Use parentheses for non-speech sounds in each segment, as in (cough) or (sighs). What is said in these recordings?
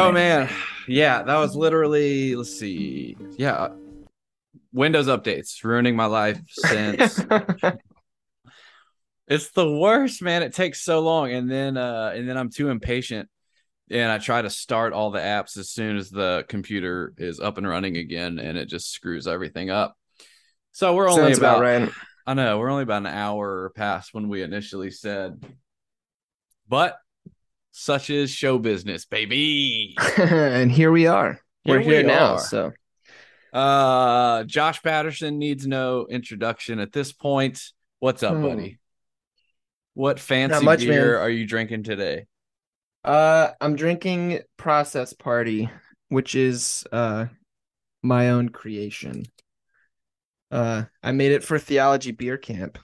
Oh it. man, yeah, that was literally. Let's see, yeah, Windows updates ruining my life since. (laughs) it's the worst, man. It takes so long, and then uh, and then I'm too impatient, and I try to start all the apps as soon as the computer is up and running again, and it just screws everything up. So we're only Sounds about, about right. I know we're only about an hour past when we initially said, but such as show business, baby. (laughs) and here we are. We're Here we now. are. So Uh, Josh Patterson needs no introduction at this point. What's up, Hmm. buddy? What fancy much, beer man. are you drinking today? uh I'm drinking Process Party, which is uh my own creation. Uh I made it for Theology Beer Camp.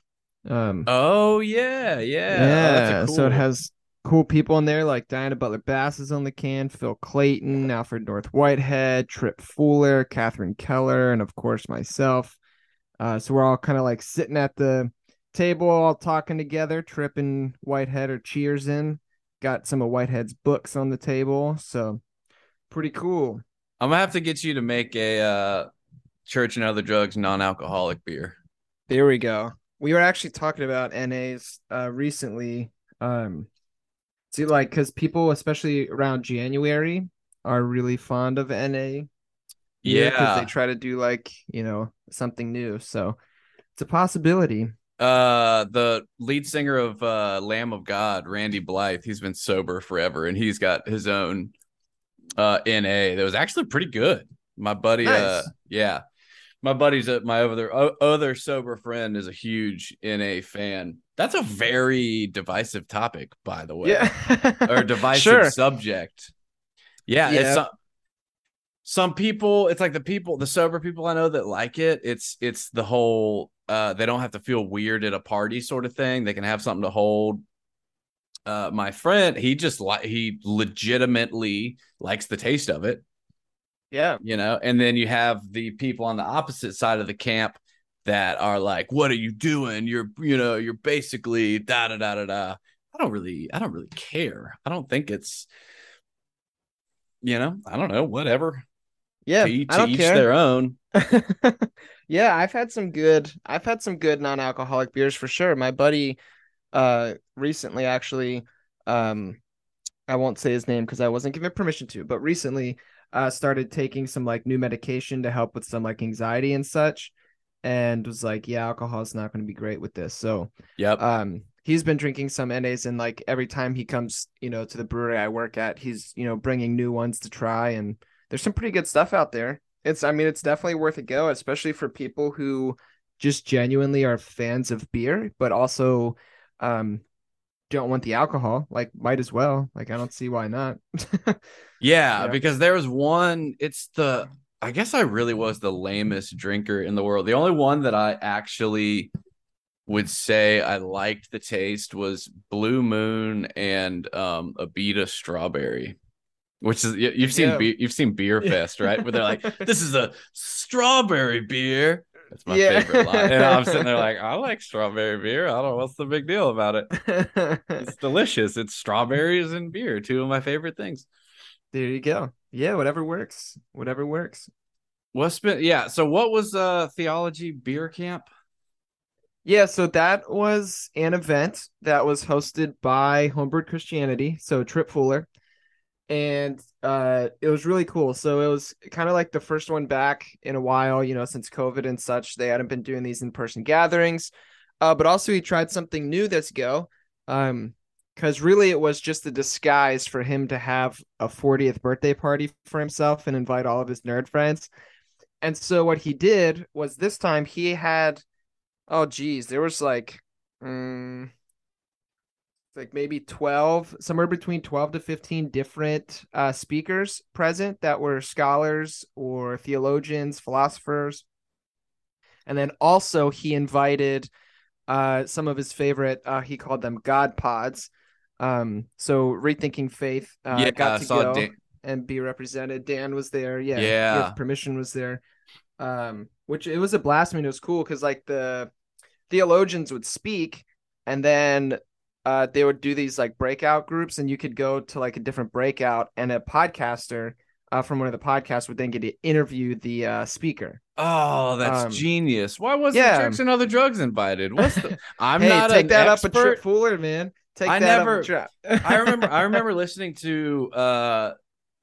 Um Oh yeah, yeah. Oh, yeah, that's a so it has cool people in there like Diana Butler Bass is on the can, Phil Clayton, Alfred North Whitehead, Trip Fuller, Catherine Keller, and of course myself. Uh, so we're all kind of like sitting at the table, all talking together. Trip and Whitehead are cheers in. Got some of Whitehead's books on the table, so pretty cool. I'm gonna have to get you to make a uh church and other drugs non-alcoholic beer. There we go. We were actually talking about NAs uh recently. Um see like cuz people especially around January are really fond of NA. Yeah. they try to do like, you know, something new. So it's a possibility. Uh the lead singer of uh Lamb of God, Randy Blythe, he's been sober forever and he's got his own uh NA that was actually pretty good. My buddy uh yeah. My buddy's my other other sober friend is a huge NA fan. That's a very divisive topic, by the way. Yeah. or (laughs) divisive Sure. subject. Yeah, Yeah. it's some, some people. It's like the people, the sober people I know that like it. It's it's the whole. Uh, they don't have to feel weird at a party, sort of thing. They can have something to hold. Uh, my friend, he just like he legitimately likes the taste of it, Yeah. you know. And then you have the people on the opposite side of the camp that are like, "What are you doing? You're, you know, you're basically da da da da da." I don't really, I don't really care. I don't think it's, you know, I don't know, whatever. Yeah. to, I don't each care. their own. (laughs) yeah, I've had some good I've had some good non-alcoholic beers for sure. My buddy uh recently actually um I won't say his name because I wasn't given permission to, but recently uh started taking some like new medication to help with some like anxiety and such and was like, yeah, alcohol is not going to be great with this. So, Yep. um he's been drinking some NAs and like every time he comes, you know, to the brewery I work at, he's, you know, bringing new ones to try and there's some pretty good stuff out there. It's I mean, it's definitely worth a go, especially for people who just genuinely are fans of beer, but also um don't want the alcohol. Like might as well. Like I don't see why not. (laughs) yeah, yeah. because there was one, it's the, I guess I really was the lamest drinker in the world. The only one that I actually would say I liked the taste was Blue Moon and um Abita Strawberry. Which is you- you've seen Yeah. be- you've seen Beer (laughs) Fest, right? Where they're like, "This is a strawberry beer." That's my Yeah. favorite line. And I'm (laughs) sitting there like, "I like strawberry beer. I don't know what's the big deal about it. It's (laughs) delicious. It's strawberries and beer, two of my favorite things." there you go. Yeah, whatever works. Whatever works. What's been yeah? So what was uh theology beer camp? Yeah, so that was an event that was hosted by Homebrewed Christianity, so Trip Fuller. And uh it was really cool. So it was kind of like the first one back in a while, you know, since COVID and such. They hadn't been doing these in-person gatherings. Uh but also he tried something new this go. Um because really it was just a disguise for him to have a 40th birthday party for himself and invite all of his nerd friends. And so what he did was this time he had Oh geez, there was like mm, like maybe 12, somewhere between 12 to 15 different uh speakers present that were scholars or theologians, philosophers. And then also he invited uh some of his favorite uh he called them God pods. Um so rethinking faith uh yeah, got to saw go Dan- and be represented. Dan was there. Yeah. Yeah. Permission was there. Um, which it was a blast. I mean, it was cool because like the theologians would speak and then uh, they would do these like breakout groups, and you could go to like a different breakout, and a podcaster uh, from one of the podcasts would then get to interview the uh, speaker. Oh, that's Um, genius. Why wasn't yeah. Chicks and Other Drugs invited? What's the (laughs) I'm hey, not take that expert. up a trip Fuller, man. Take I that never- up a trip. I remember I (laughs) remember listening to uh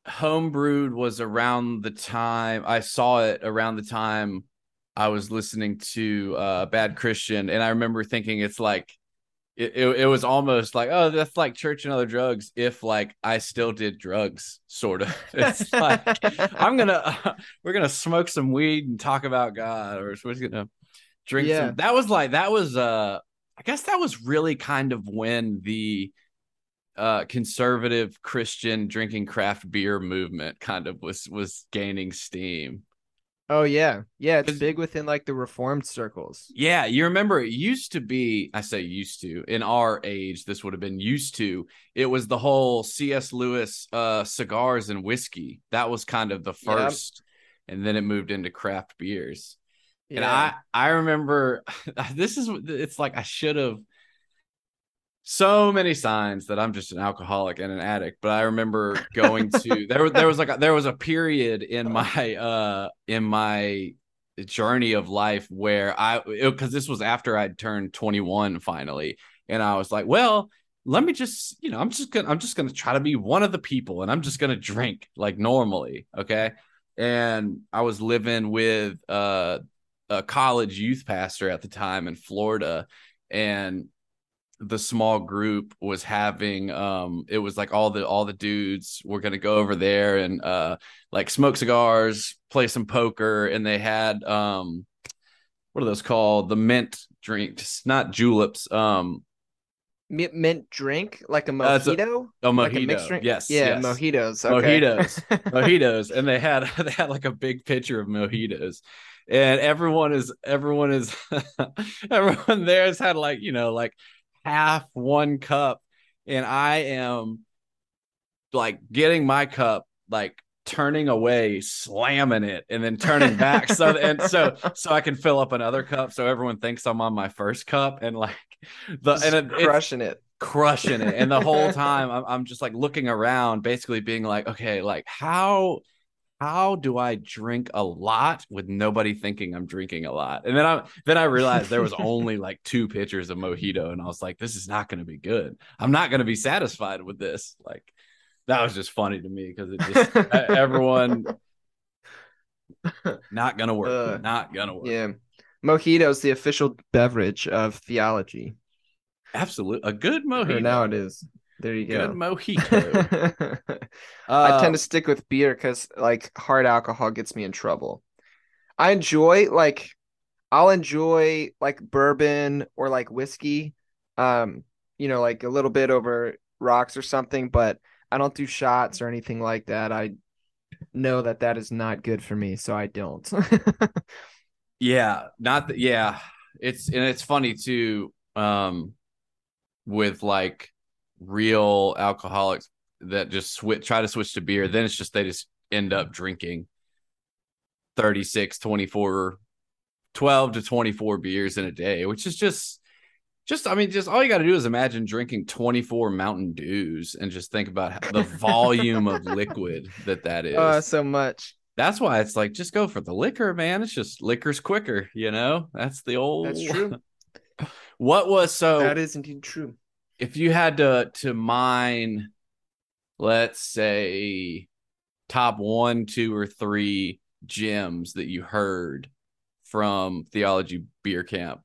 Homebrewed was around the time I saw it around the time I was listening to uh Bad Christian and I remember thinking it's like it, it, it was almost like oh that's like church and other drugs if like I still did drugs sort of (laughs) it's (laughs) like I'm gonna (laughs) we're gonna smoke some weed and talk about God or we're just gonna drink Yeah. some that was like that was uh I guess that was really kind of when the uh conservative Christian drinking craft beer movement kind of was was gaining steam. Oh yeah, yeah. It's big within like the reformed circles. Yeah, you remember it used to be, I say used to, in our age, this would have been used to. It was the whole C.S. Lewis uh cigars and whiskey. That was kind of the first, and then it moved into craft beers. Yeah. And I I remember (laughs) this is it's like I should have so many signs that I'm just an alcoholic and an addict. But I remember going to (laughs) there was there was like a, there was a period in my uh in my journey of life where I because this was after I'd turned 21 finally, and I was like, well. Let me just, you know, I'm just gonna, I'm just gonna try to be one of the people, and I'm just gonna drink like normally, okay. And I was living with uh a college youth pastor at the time in Florida and the small group was having um it was like all the all the dudes were going to go over there and uh like smoke cigars, play some poker and they had um what are those called? The mint drinks, not juleps, um mint drink like a Uh, it's a- mojito. a Like a mojito. mixed drink? Yes. Yeah, yes. mojitos. Okay. Mojitos. (laughs) mojitos and they had (laughs) they had like a big picture of mojitos and everyone is everyone is (laughs) everyone there has had like you know like half one cup and i am like getting my cup like turning away slamming it and then turning back so (laughs) and so so i can fill up another cup so everyone thinks i'm on my first cup and like the Just and it, crushing it. crushing it. And the whole (laughs) time I'm, I'm just like looking around, basically being like, okay, like how how do I drink a lot with nobody thinking I'm drinking a lot? And then I then I realized there was only (laughs) like two pitchers of mojito, and I was like, this is not going to be good. I'm not going to be satisfied with this. Like that was just funny to me because it just everyone (laughs) not gonna work, Uh, not gonna work. Yeah. Mojito's the official beverage of theology. Absolutely, a good Or mojito. now it is. There you go. good go. mojito. (laughs) I Uh, tend to stick with beer because like hard alcohol gets me in trouble. I enjoy like I'll enjoy like bourbon or like whiskey, um, you know, like a little bit over rocks or something, but I don't do shots or anything like that. I know that that is not good for me, so I don't. (laughs) Yeah, not that. Yeah, it's and it's funny too. Um, with like real alcoholics that just switch, try to switch to beer, then it's just they just end up drinking 36, 24, 12 to 24 beers in a day, which is just. Just, I mean, just all you got to do is imagine drinking 24 Mountain Dews and just think about how- the volume of liquid that that (laughs) is. uh, so much. That's why it's like just go for the liquor, man. It's just liquor's quicker, you know. That's the old. That's true. (laughs) What was so? That is indeed true. If you had to to mine, let's say, top one, two, or three gems that you heard from Theology Beer Camp,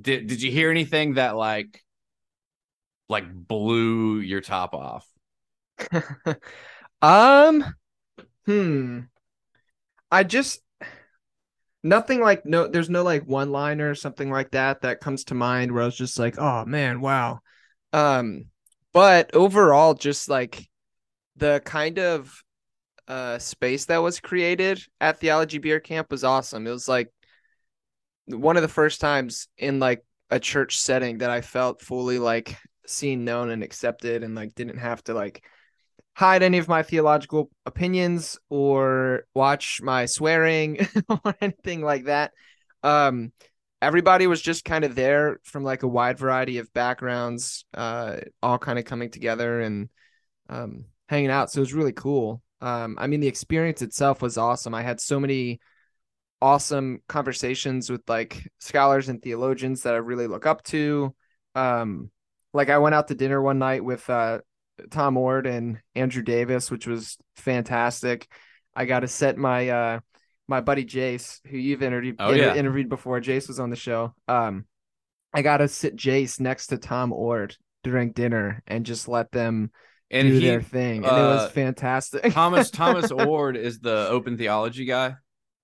did did you hear anything that like like blew your top off? (laughs) um, hmm. I just nothing like no. There's no like one liner or something like that that comes to mind where I was just like, oh man, wow. Um, but overall, just like the kind of uh space that was created at Theology Beer Camp was awesome. It was like one of the first times in like a church setting that I felt fully like seen, known, and accepted, and like didn't have to like hide any of my theological opinions or watch my swearing (laughs) or anything like that. Um, everybody was just kind of there from like a wide variety of backgrounds, uh, all kind of coming together and um, hanging out. So it was really cool. Um, I mean, the experience itself was awesome. I had so many awesome conversations with like scholars and theologians that I really look up to. Um, like I went out to dinner one night with uh, Tom Oord and Andrew Davis, which was fantastic. I got to set my uh, my buddy Jace, who you've interviewed Oh, yeah. interviewed before. Jace was on the show. Um, I got to sit Jace next to Tom Oord during dinner and just let them And do he their thing, and it was uh, fantastic. Thomas Thomas (laughs) Oord is the open theology guy.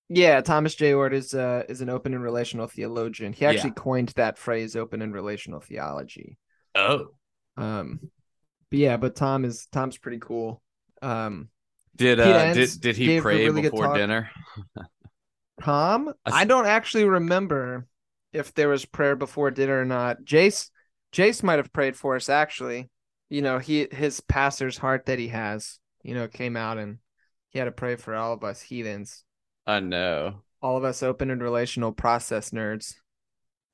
yeah, Thomas J. Oord is uh is an open and relational theologian. He actually Yeah. coined that phrase, open and relational theology. Oh. Um, but yeah, but Tom is Tom's pretty cool. Um, Did uh did did he pray really before dinner? Tom, (laughs) I don't actually remember if there was prayer before dinner or not. Jace, Jace might have prayed for us actually. You know, he his pastor's heart that he has, you know, came out and he had to pray for all of us heathens, I know. all of us open and relational process nerds.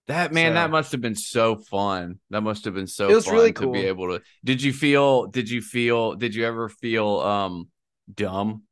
That man, So- that must have been so fun. That must have been so It was fun really to be able to. Did you feel? Did you feel? Did you ever feel um dumb?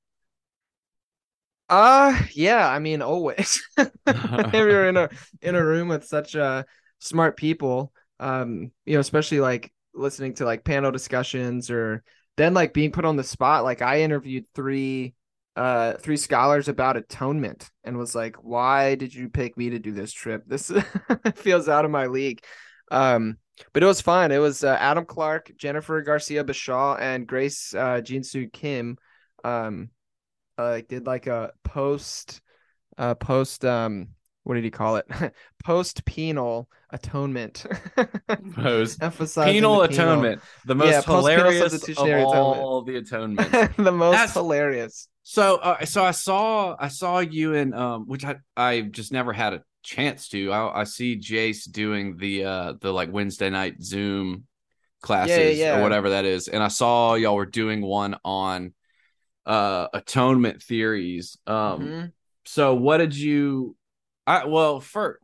Uh yeah, I mean always. (laughs) if you're in a (laughs) in a room with such uh smart people, um, you know, especially like listening to like panel discussions or then like being put on the spot. Like I interviewed three uh three scholars about atonement and was like, why did you pick me to do this trip? This (laughs) feels out of my league. Um but it was fun. It was uh, Adam Clark, Jennifer Garcia Bashaw, and Grace uh Ji-Sun Kim. Um uh, did like a post uh post um what did he call it (laughs) (laughs) post penal atonement Post- Penal the penal. atonement, the most Yeah, hilarious of substitutionary atonement. all the atonements. (laughs) the most That's- hilarious So, uh, so I saw, I saw you in, um, which I, I just never had a chance to. I, I see Jace doing the, uh, the like Wednesday night Zoom classes yeah. or whatever that is, and I saw y'all were doing one on, uh, atonement theories. Um, Mhm. so what did you? I well, first,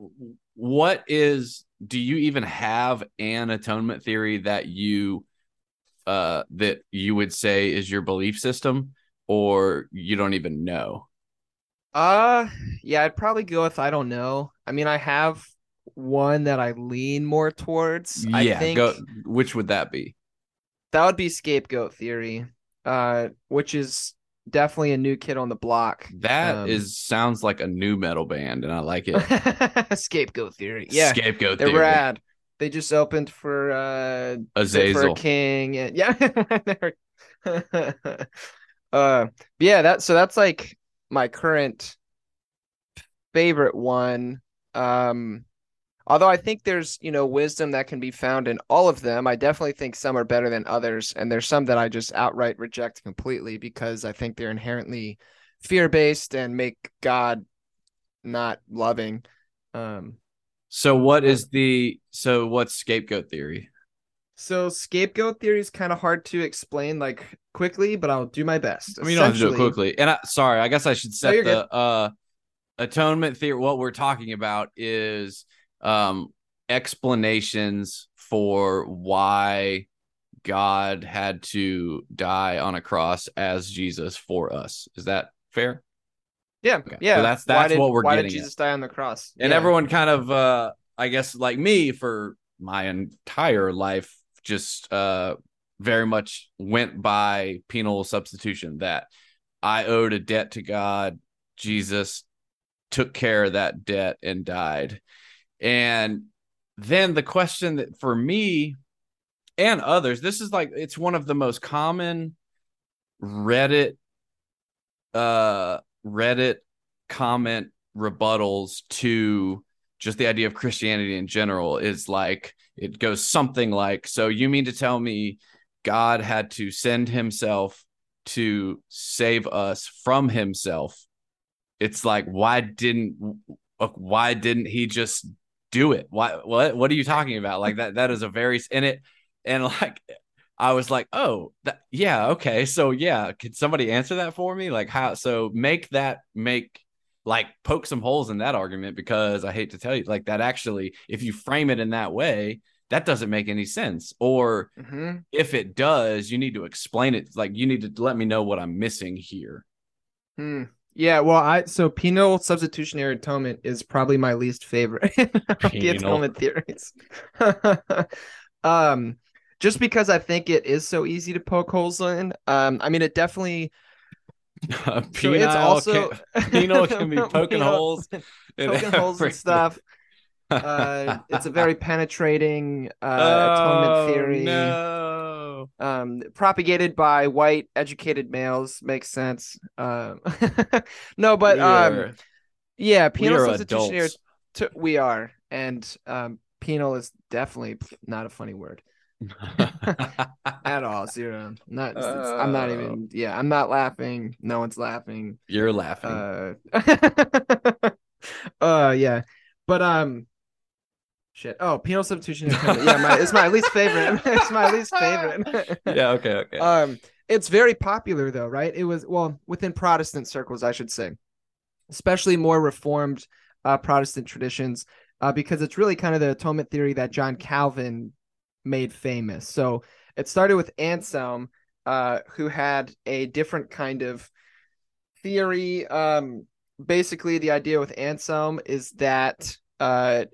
what is? Do you even have an atonement theory that you, uh, that you would say is your belief system, or you don't even know? uh yeah i'd probably go with i don't know i mean i have one that i lean more towards i yeah, think go. Which would that be? that would be scapegoat theory uh which is definitely a new kid on the block That is Um, sounds like a new metal band, and I like it. (laughs) scapegoat theory yeah Scapegoat They're theory. rad. They just opened for uh Fit for Azazel. King and (laughs) yeah. (laughs) uh yeah, that so that's like my current favorite one. Um although I think there's, you know, wisdom that can be found in all of them. I definitely think some are better than others and there's some that I just outright reject completely because I think they're inherently fear-based and make God not loving. Um So what is the so what's scapegoat theory? So scapegoat theory is kind of hard to explain like quickly, but I'll do my best. I mean, you don't have to do it quickly. And I, sorry, I guess I should set you're the uh atonement theory. What we're talking about is um explanations for why God had to die on a cross as Jesus for us. Is that fair? Yeah, Okay. yeah. So that's- that's did- what we're Why getting Why did at. Jesus die on the cross? And Yeah. everyone kind of uh I guess like me for my entire life just uh very much went by penal substitution that I owed a debt to God. Jesus took care of that debt and died. And then the question that for me and others, this is like it's one of the most common Reddit uh Reddit comment rebuttals to just the idea of Christianity in general is like it goes something like so you mean to tell me God had to send himself to save us from himself? It's like why didn't why didn't he just do it why what what are you talking about like that that is a very and it and like I was like, oh, that, yeah, okay. So yeah, could somebody answer that for me? Like how so make that make like poke some holes in that argument because I hate to tell you, like that actually, if you frame it in that way, that doesn't make any sense. Or hmm if it does, you need to explain it. Like you need to let me know what I'm missing here. Hmm. Yeah, well, I so penal substitutionary atonement is probably my least favorite (laughs) of the atonement theories. (laughs) um, just because I think it is so easy to poke holes in. Um, I mean, it definitely. (laughs) So penal, it's also can, penal can be poking Penal- holes. in poking holes and stuff. Uh, it's a very penetrating uh, Oh, atonement theory. No. Um propagated by white educated males makes sense. Um (laughs) no but We um are- yeah we penal are substitutionary t- we are. And um penal is definitely not a funny word. (laughs) At all zero. Not it's- i'm not Oh. even yeah i'm not laughing. No one's laughing. You're laughing. uh (laughs) uh yeah. But um shit oh penal substitutionary atonement. yeah my, it's my least (laughs) favorite (laughs) it's my least favorite (laughs) yeah. Okay. Okay. um, it's very popular though, right? It was well within Protestant circles, I should say, especially more Reformed uh, Protestant traditions, uh, because it's really kind of the atonement theory that John Calvin made famous. So it started with Anselm, uh, who had a different kind of theory. Um, basically, the idea with Anselm is that uh,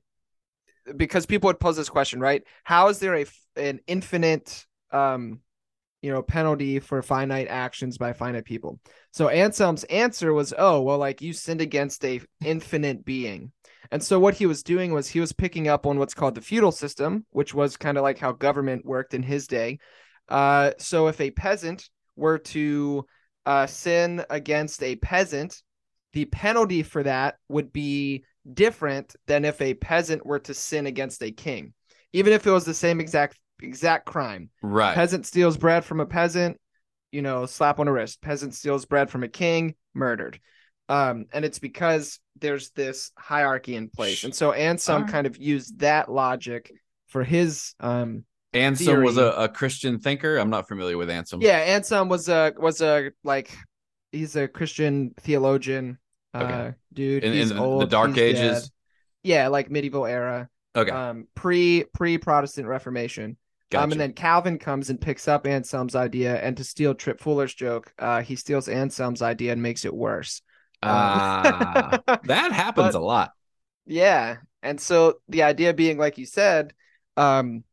because people would pose this question, right? How is there a an infinite um you know penalty for finite actions by finite people? So anselm's answer was oh well like you sinned against a infinite being. And so what he was doing was he was picking up on what's called the feudal system which was kind of like how government worked in his day. Uh so if a peasant were to uh sin against a peasant the penalty for that would be different than if a peasant were to sin against a king even if it was the same exact exact crime right. peasant steals bread from a peasant you know slap on the wrist peasant steals bread from a king murdered um and it's because there's this hierarchy in place and so anselm Alright. kind of used that logic for his um Anselm was a, a Christian thinker. I'm not familiar with Anselm. yeah anselm was a was a like he's a christian theologian uh dude In, in the, old, the Dark Ages. dead. yeah like medieval era Okay. um pre pre protestant reformation gotcha. Um, and then Calvin comes and picks up Anselm's idea, and to steal Trip Fuller's joke, uh, he steals Anselm's idea and makes it worse. Ah, (laughs) that happens But- a lot. Yeah, and so the idea being, like you said, um,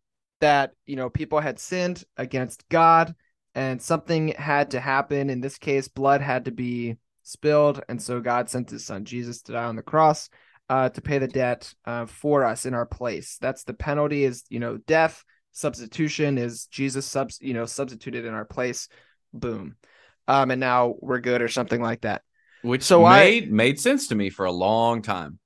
that you know people had sinned against God, and something had to happen. In this case, blood had to be spilled, and so God sent His Son Jesus to die on the cross, uh, to pay the debt uh, for us in our place. That's the penalty. Is you know death. Substitution is Jesus subs you know substituted in our place. Boom. Um, and now we're good or something like that. Which So I- made made sense to me for a long time.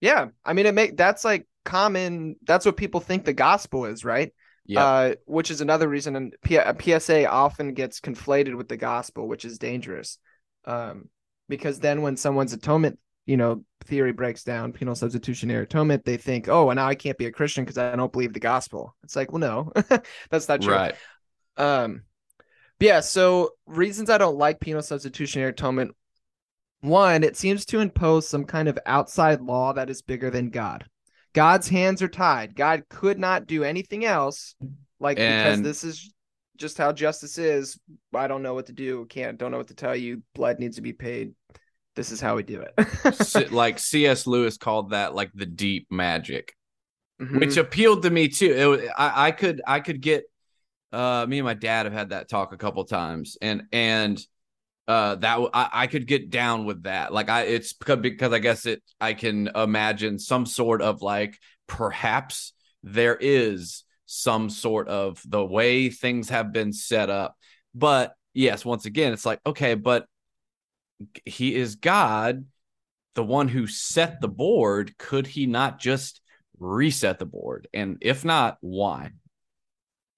Yeah, I mean, it make that's like common. That's what people think the gospel is, right? Yeah. Uh, which is another reason and P- a PSA often gets conflated with the gospel, which is dangerous. Um, because then when someone's atonement, you know, theory breaks down, penal substitutionary atonement, they think, oh, and now I can't be a Christian because I don't believe the gospel. It's like, well, no, (laughs) that's not true. right. Um, yeah, so reasons I don't like penal substitutionary atonement. One, it seems to impose some kind of outside law that is bigger than God. God's hands are tied. God could not do anything else, like because this is just how justice is. I don't know what to do. Can't. Don't know what to tell you. Blood needs to be paid. This is how we do it. (laughs) (laughs) Like C.S. Lewis called that like the deep magic. Mhm. which appealed to me too. It, I, I could I could get uh me and my dad have had that talk a couple times and and uh that I could get down with that. Like I it's because because I guess it I can imagine some sort of like perhaps there is some sort of the way things have been set up. But yes, once again, it's like, okay, but he is God, the one who set the board. Could he not just reset the board? And if not, why?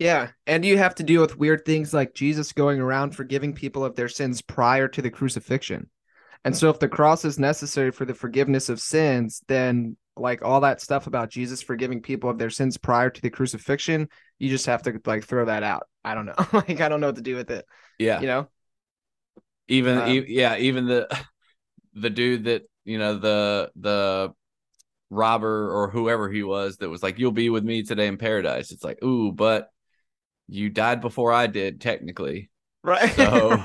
Yeah, and you have to deal with weird things like Jesus going around forgiving people of their sins prior to the crucifixion. And so if the cross is necessary for the forgiveness of sins, then like all that stuff about Jesus forgiving people of their sins prior to the crucifixion, you just have to like throw that out. I don't know. (laughs) like I don't know what to do with it, Yeah. you know? even Um, e- yeah even the (laughs) the dude that you know the the robber or whoever he was that was like you'll be with me today in paradise it's like ooh but you died before i did technically right So,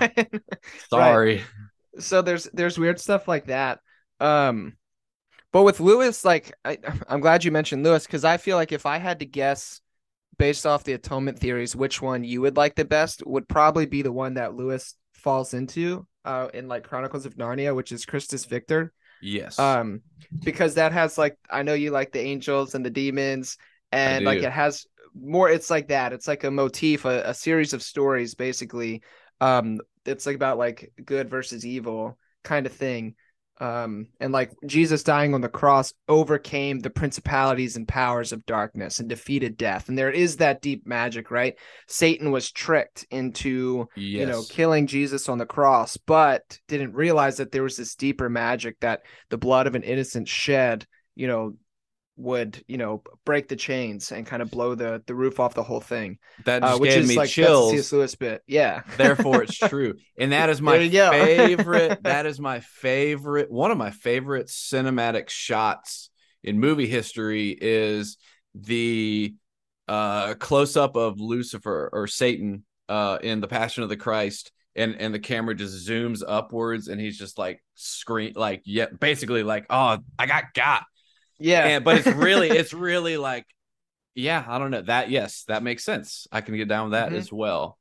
(laughs) Right. sorry so there's there's weird stuff like that um but with lewis like I, (laughs) i'm glad you mentioned lewis because i feel like if i had to guess based off the atonement theories which one you would like the best would probably be the one that lewis falls into uh in like chronicles of narnia which is christus victor. Yes. Um because that has like i know you like the angels and the demons and like it has more it's like that. It's like a motif a, a series of stories basically. Um it's like about like good versus evil kind of thing um and like jesus dying on the cross overcame the principalities and powers of darkness and defeated death and there is that deep magic right satan was tricked into yes. you know, killing Jesus on the cross, but didn't realize that there was this deeper magic that the blood of an innocent shed, you know, would, you know, break the chains and kind of blow the the roof off the whole thing. that Uh, which gave is me like that's chills C.S. Lewis bit. Yeah. (laughs) therefore it's true and that is my There you go. (laughs) favorite that is my favorite one of my favorite cinematic shots in movie history is the uh close up of lucifer or satan uh in the passion of the christ and and the camera just zooms upwards and he's just like scream like yeah basically like oh i got got yeah. and but it's really (laughs) it's really like yeah i don't know that yes that makes sense i can get down with that Mhm. as well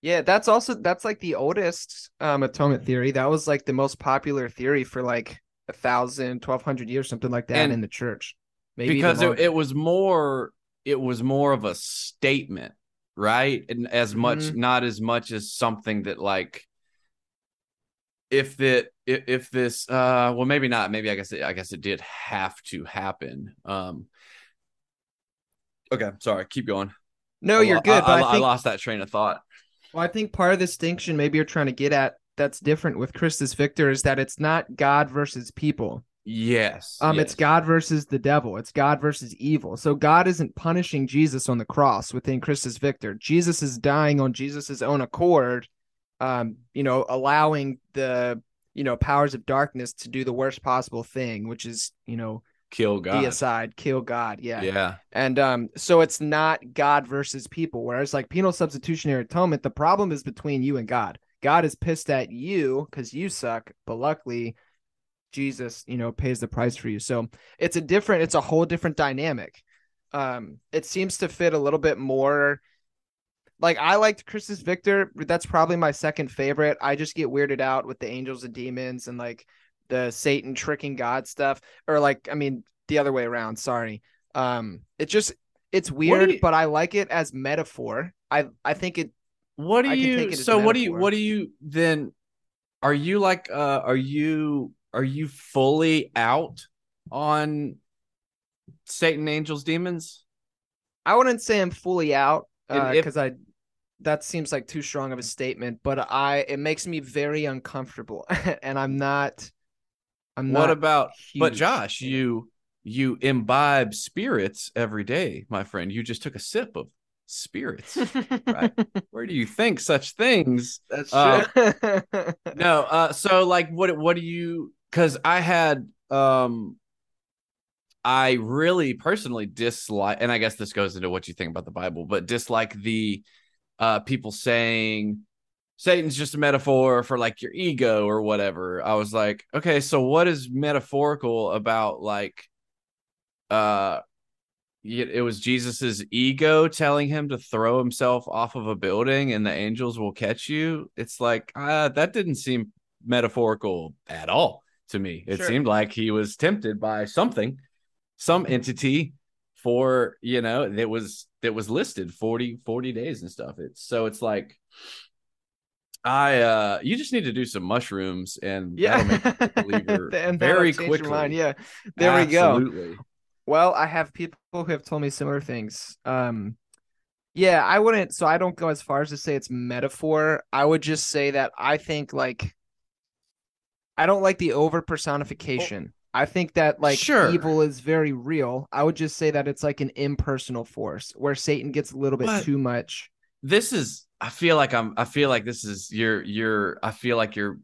Yeah, that's also that's like the oldest um atonement theory. That was like the most popular theory for like a thousand, twelve hundred years, something like that And in the church. Maybe because it, it was more it was more of a statement right and as much Mhm. not as much as something that like if that if, if this uh well maybe not maybe i guess it, i guess it did have to happen um okay sorry keep going no, I you're good, I, I I think lost that train of thought Well, I think part of the distinction maybe you're trying to get at that's different with Christus Victor is that it's not God versus people. yes Um, yes. it's God versus the devil. It's God versus evil. So God isn't punishing Jesus on the cross within Christus Victor. Jesus is dying on Jesus's own accord, um, you know, allowing the you know powers of darkness to do the worst possible thing, which is you know kill god deicide, kill God. Yeah. yeah And um, so it's not God versus people. Whereas like penal substitutionary atonement, the problem is between you and God. God is pissed at you because you suck, but luckily Jesus, you know, pays the price for you. So it's a different, it's a whole different dynamic. Um, it seems to fit a little bit more. Like I liked Christus Victor, but that's probably my second favorite. I just get weirded out with the angels and demons and like the Satan tricking God stuff, or like I mean the other way around. Sorry. Um, it just it's weird, you- but I like it as metaphor. I I think it. what do I you so what do you what do you then are you like uh are you are you fully out on satan angels demons I wouldn't say I'm fully out because I that seems like too strong of a statement, but I it makes me very uncomfortable, (laughs) and I'm not. I'm not what not. about but josh you you imbibe spirits every day my friend you just took a sip of spirits right. (laughs) where do you think such things That's Uh, (laughs) no uh so like what what do you because i had um i really personally dislike and i guess this goes into what you think about the bible but dislike the uh people saying satan's just a metaphor for like your ego or whatever. I was like okay so what is metaphorical about like uh it was jesus's ego telling him to throw himself off of a building and the angels will catch you? It's like uh that didn't seem metaphorical at all to me. It Sure. seemed like he was tempted by something some entity for you know that was that was listed 40 40 days and stuff it's so it's like i uh you just need to do some mushrooms and yeah, make you (laughs) a believer And very quickly mind. Yeah, there we go. Well, I have people who have told me similar things. Um, yeah, I wouldn't. So I don't go as far as to say it's metaphor. I would just say that I think like I don't like the over personification. I think that like Sure. evil is very real. I would just say that it's like an impersonal force where Satan gets a little bit But- too much. this is i feel like i'm i feel like this is you're you're i feel like you're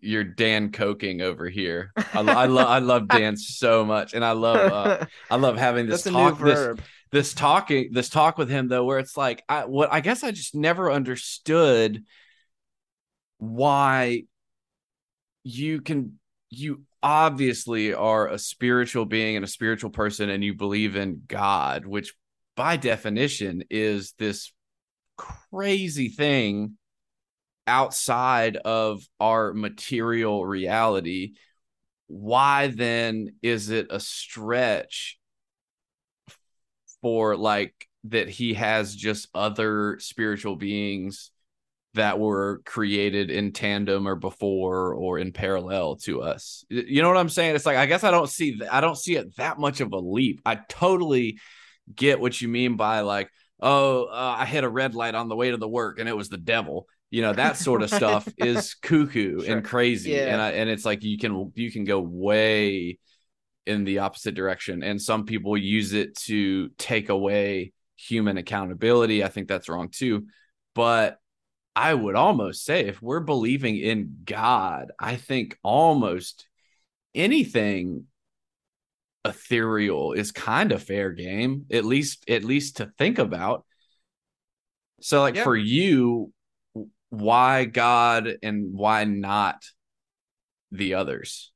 you're Dan coking over here. I, I love I (laughs) love Dan so much, and I love uh, I love having this That's talk. This this talking this talk with him though, where it's like I what I guess I just never understood why you can you obviously are a spiritual being and a spiritual person, and you believe in God, which by definition is this crazy thing outside of our material reality. Why then is it a stretch for like that he has just other spiritual beings that were created in tandem or before or in parallel to us. You know what i'm saying? It's like i guess i don't see i don't see it that much of a leap. I totally get what you mean by like oh uh, i hit a red light on the way to the work and it was the devil. You know that (laughs) sort of stuff is cuckoo Sure. and crazy Yeah. and I, and it's like you can you can go way in the opposite direction and some people use it to take away human accountability. I think that's wrong too but i would almost say if we're believing in god i think almost anything ethereal is kind of fair game at least at least to think about so like Yeah. for you why god and why not the others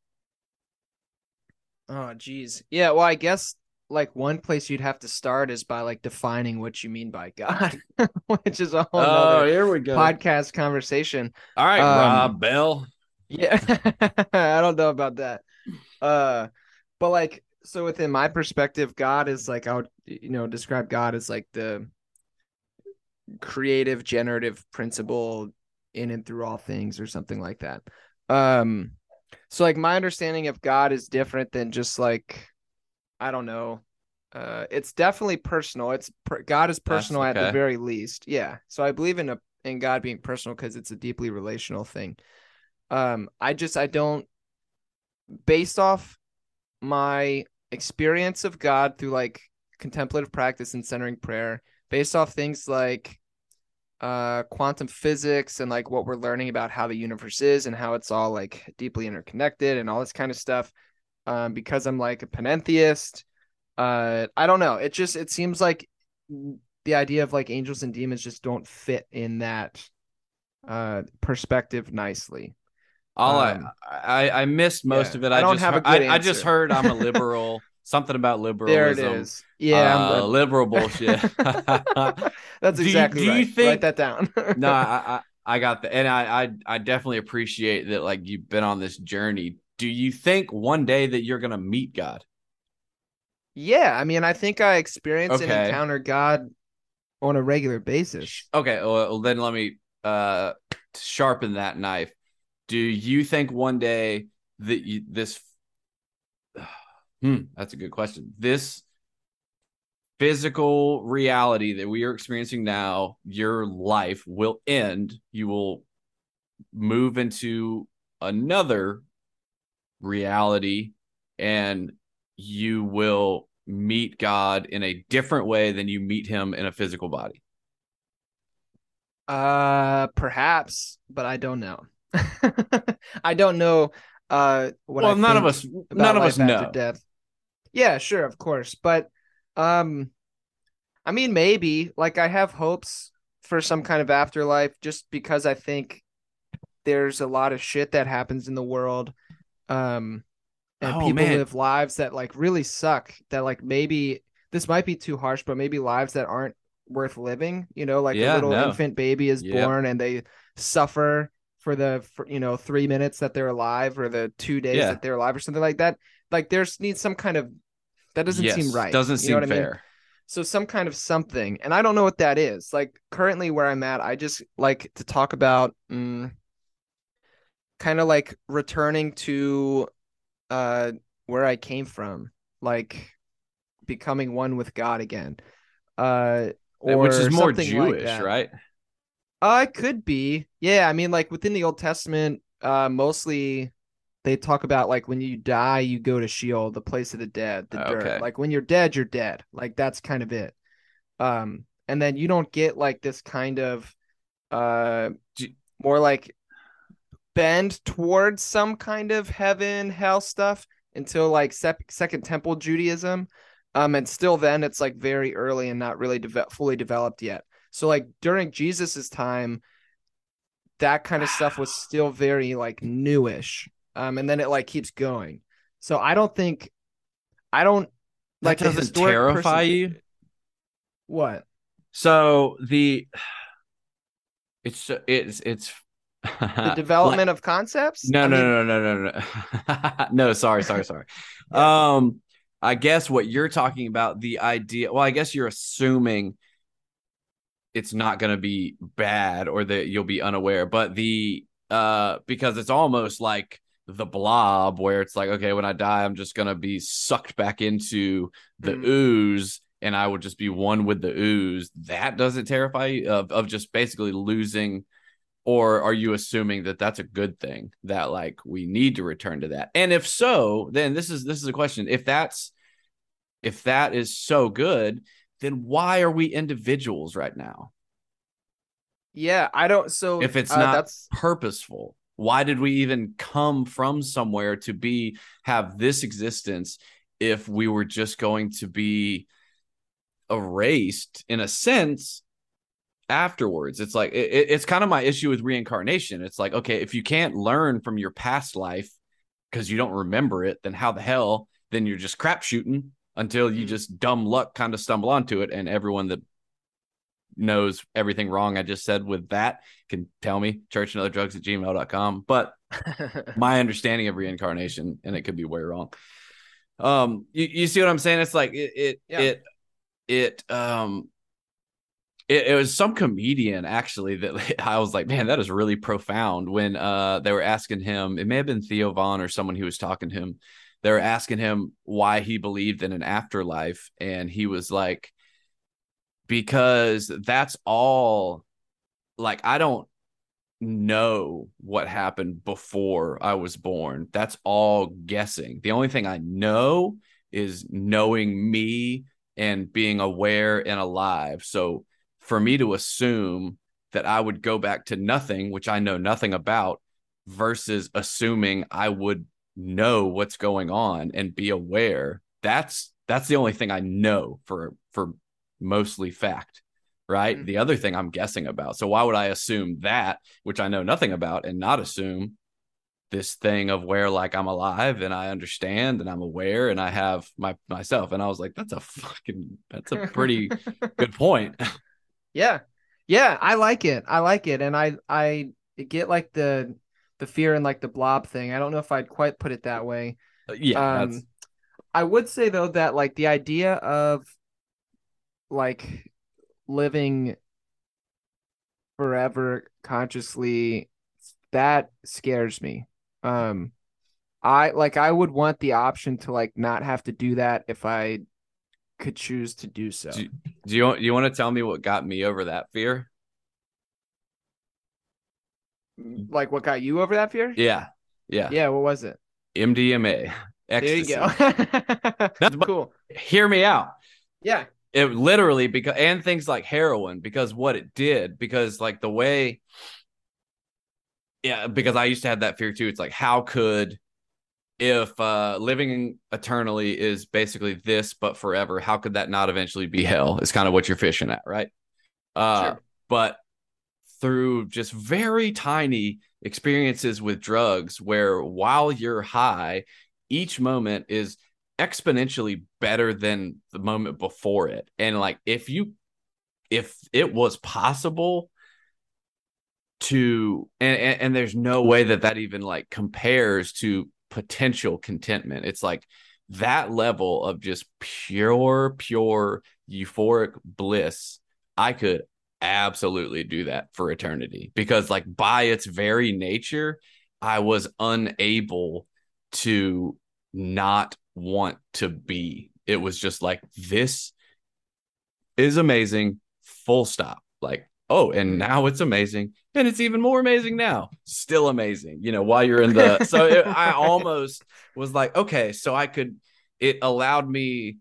Oh, geez. Yeah. Well, I guess like one place you'd have to start is by like defining what you mean by God, (laughs) which is a whole Oh, here we go podcast conversation. all right Um, rob bell Yeah. (laughs) I don't know about that. Uh, but like, so within my perspective, God is like, I would, you know, describe God as like the creative, generative principle in and through all things or something like that. Um, so like my understanding of God is different than just like, I don't know. Uh, it's definitely personal. It's per- God is personal at the very least. Yeah. So I believe in a in God being personal because it's a deeply relational thing. Um, I just I don't based off my experience of God through like contemplative practice and centering prayer, based off things like uh quantum physics and like what we're learning about how the universe is and how it's all like deeply interconnected and all this kind of stuff. Um, because I'm like a panentheist. Uh, I don't know. It just it seems like the idea of like angels and demons just don't fit in that uh perspective nicely. All Um, I, I I missed most yeah, of it. I I, don't just have a heard, I, good I just heard I'm a (laughs) liberal. something about liberalism. There it is. Yeah, I'm uh, liberal bullshit. (laughs) That's (laughs) do you- exactly do you right. think- Write that down. no, I, I I got that, and I, I I definitely appreciate that. Like you've been on this journey. Do you think one day that you're gonna meet God? yeah, I mean, I think I experience and encounter God on a regular basis. Okay, well then let me uh sharpen that knife. Do you think one day that you, this (sighs) hmm, that's a good question. This physical reality that we are experiencing now, your life will end. You will move into another reality and you will meet God in a different way than you meet him in a physical body. Uh, perhaps, but I don't know. (laughs) I don't know. Uh, what well, I none of us none of us know. death. Yeah, sure, of course, but um, I mean, maybe like I have hopes for some kind of afterlife, just because I think there's a lot of shit that happens in the world, um, and Oh, people man. live lives that like really suck. That like maybe this might be too harsh, but maybe lives that aren't worth living. You know, like Yeah, a little no. infant baby is Yep. born and they suffer for the for, you know three minutes that they're alive or the two days Yeah. that they're alive or something like that. Like there's needs some kind of that doesn't Yes, seem right. Doesn't You seem know what I mean? fair. So some kind of something, and I don't know what that is. Like currently where I'm at, I just like to talk about mm, kind of like returning to uh where I came from, like becoming one with God again. Uh or Which is more something like Jewish, right? Uh, it could be. Yeah, I mean, like within the Old Testament, uh, mostly they talk about like when you die, you go to Sheol, the place of the dead, the Okay. dirt. Like when you're dead, you're dead. Like that's kind of it. Um, and then you don't get like this kind of uh more like bend towards some kind of heaven hell stuff until like sec- second temple judaism um and still then it's like very early and not really de- fully developed yet. So like during jesus's time that kind of stuff was still very like newish um and then it like keeps going. So i don't think i don't like doesn't terrify person- you. what? So the (sighs) it's it's it's the (laughs) development of concepts No, no, mean, no, no, no, no, (laughs) no. Sorry, sorry, sorry. (laughs) Um, I guess what you're talking about the idea. Well, I guess you're assuming it's not going to be bad or that you'll be unaware, but the uh because it's almost like the blob where it's like okay when i die i'm just going to be sucked back into the Mhm. ooze and i would just be one with the ooze that doesn't terrify you of, of just basically losing or are you assuming that that's a good thing that like we need to return to that? And if so then this is this is a question. If that's if that is so good then why are we individuals right now? Yeah i don't so If it's uh, not- that's purposeful why did we even come from somewhere to be have this existence if we were just going to be erased in a sense afterwards it's like it, it- it's kind of my issue with reincarnation. It's like okay if you can't learn from your past life because you don't remember it then how the hell? Then you're just crap shooting until you Mhm. just dumb luck kind of stumble onto it and everyone that knows everything wrong i just said with that can tell me church and other drugs at gmail.com but (laughs) my understanding of reincarnation and it could be way wrong. Um you, you see what i'm saying? It's like it it Yeah. it it um it, it was some comedian actually that (laughs) I was like, man, that is really profound. When uh they were asking him, it may have been Theo Von or someone who was talking to him. They were asking him why he believed in an afterlife, and he was like, because that's all. Like I don't know what happened before I was born. That's all guessing. The only thing I know is knowing me and being aware and alive. So for me to assume that I would go back to nothing, which I know nothing about, versus assuming I would know what's going on and be aware, that's that's the only thing I know for for mostly fact. Right. Mhm. The other thing I'm guessing about. So why would I assume that, which I know nothing about, and not assume this thing of where like I'm alive and I understand and I'm aware and I have my myself. And I was like, that's a fucking that's a pretty (laughs) good point. Yeah. Yeah, I like it. I like it. And I I get like the the fear and like the blob thing. I don't know if I'd quite put it that way. yeah, um I would say though that like the idea of like living forever consciously that scares me. Um I like I would want the option to like not have to do that if I could choose to do so. Do- do you do you want to tell me what got me over that fear? Like what got you over that fear? Yeah. Yeah. Yeah, what was it? MDMA. Ecstasy. There you go. (laughs) That's cool. Hear me out. Yeah. it literally because and things like heroin because what it did because like the way yeah because i used to have that fear too it's like how could if uh living eternally is basically this but forever how could that not eventually be hell? Is kind of what you're fishing at right? Uh Sure. but through just very tiny experiences with drugs where while you're high each moment is exponentially better than the moment before it. And like if you if it was possible to and, and and there's no way that that even like compares to potential contentment. It's like that level of just pure pure euphoric bliss. I could absolutely do that for eternity because like by its very nature i was unable to not want to be. It was just like this is amazing full stop. Like oh and now it's amazing and it's even more amazing now still amazing you know while you're in the so it, i (laughs) almost was like okay so i could it allowed me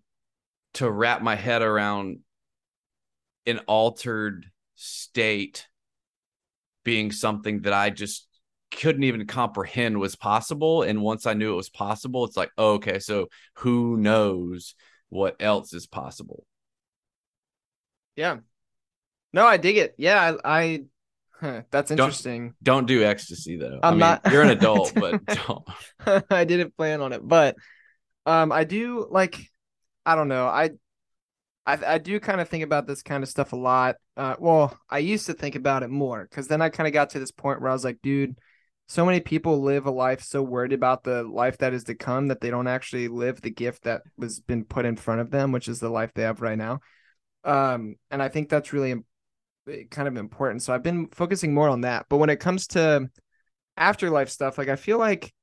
to wrap my head around an altered state being something that i just couldn't even comprehend was possible. And once I knew it was possible, it's like, oh, okay, so who knows what else is possible? Yeah. No, I dig it. Yeah, I, I huh, that's interesting. Don't do ecstasy though. I'm I mean, not- you're an adult, (laughs) but don't. (laughs) I didn't plan on it, but um, I do like, I don't know, I, I, I do kind of think about this kind of stuff a lot. Uh, well, I used to think about it more because then I kind of got to this point where I was like, dude, so many people live a life so worried about the life that is to come that they don't actually live the gift that was been put in front of them, which is the life they have right now. Um, and I think that's really kind of important. So I've been focusing more on that. But when it comes to afterlife stuff, like I feel like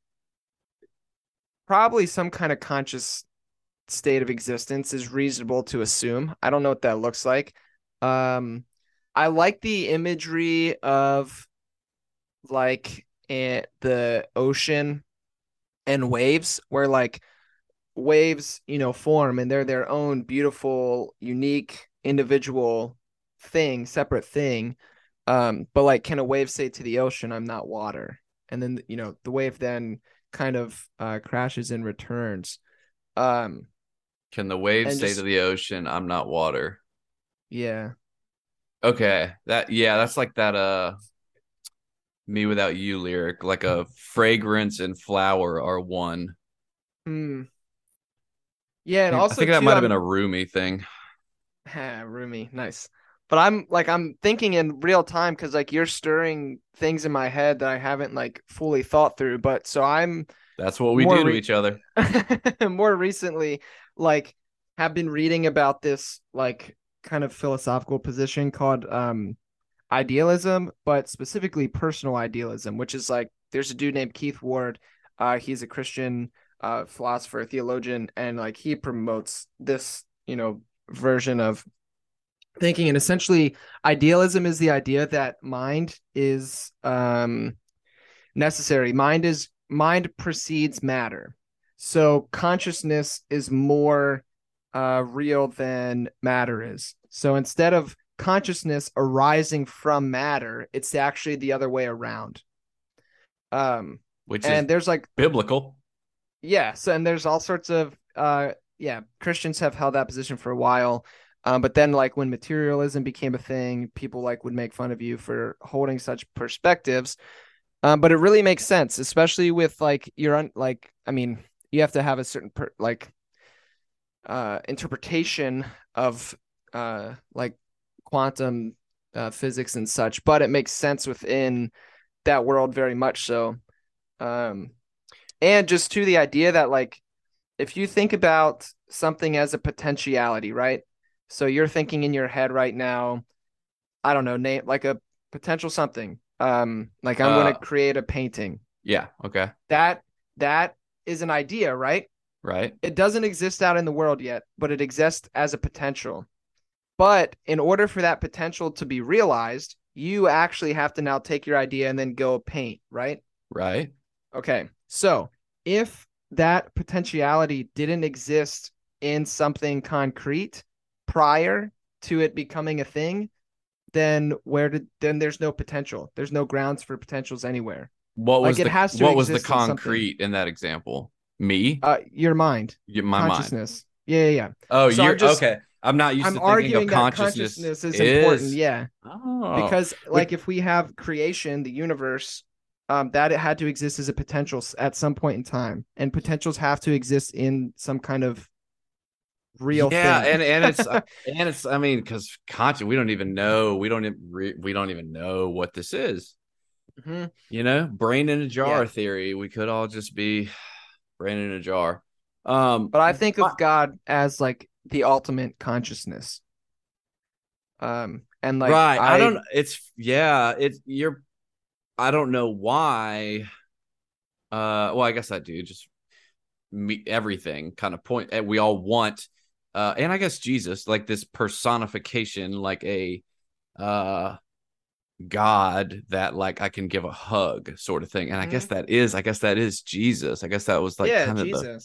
probably some kind of conscious state of existence is reasonable to assume. I don't know what that looks like. Um, I like the imagery of like eh, the ocean and waves, where like waves, you know, form and they're their own beautiful, unique, individual thing, separate thing. Um, but like, can a wave say to the ocean, "I'm not water"? And then you know, the wave then kind of uh, crashes and returns. Um, Can the wave say just- to the ocean, I'm not water? yeah, Okay. That yeah, that's like that uh mewithoutYou lyric. Like a fragrance and flower are one. Hmm. Yeah, and I also think that too, might have I'm- been a Rumi thing. Ha, (laughs) roomy, nice. But I'm like I'm thinking in real time because like you're stirring things in my head that I haven't like fully thought through. But so I'm That's what we do to re- each other. (laughs) more recently like have been reading about this like kind of philosophical position called um idealism, but specifically personal idealism, which is like there's a dude named Keith Ward. Uh he's a Christian uh philosopher, theologian, and like he promotes this, you know, version of thinking and essentially idealism is the idea that mind is um necessary. Mind is mind precedes matter. So consciousness is more uh real than matter is. So instead of consciousness arising from matter it's actually the other way around. Um Which and is there's like biblical. yeah so and there's all sorts of uh yeah christians have held that position for a while um but then like when materialism became a thing people like would make fun of you for holding such perspectives. Um but it really makes sense especially with like your un- like i mean you have to have a certain per- like uh interpretation of uh like quantum uh, physics and such but it makes sense within that world very much so. Um and just to the idea that like if you think about something as a potentiality right so you're thinking in your head right now i don't know name like a potential something um like i'm going Uh, to create a painting Yeah. Okay. that that is an idea right Right. it doesn't exist out in the world yet but it exists as a potential but in order for that potential to be realized you actually have to now take your idea and then go paint right Right. Okay. So if that potentiality didn't exist in something concrete prior to it becoming a thing, then where did then there's no potential. There's no grounds for potentials anywhere. What Like, was it the has to what was the exist in concrete in that example? Me? Uh your mind, my mind. consciousness. Yeah, yeah, yeah. Oh, So I'm you're just- okay. I'm not used I'm to thinking arguing of that consciousness, consciousness is, important. Yeah. Oh. Because like if we have creation, the universe, um, that it had to exist as a potential at some point in time. And potentials have to exist in some kind of real yeah, thing. and and it's uh, (laughs) and it's I mean because content we don't even know we don't even we don't even know what this is. Mhm. You know, brain in a jar Yeah. theory. We could all just be (sighs) brain in a jar. Um, But I think of God as like the ultimate consciousness. Um, and like right. I, I, don't. It's yeah. It's you're. I don't know why. Uh. Well, I guess I do. Just me, everything kind of point. and We all want. Uh. And I guess Jesus, like this personification, like a, uh, God that like I can give a hug, sort of thing. And I guess that is. I guess that is Jesus. I guess that was like Mm-hmm. yeah, kind of the.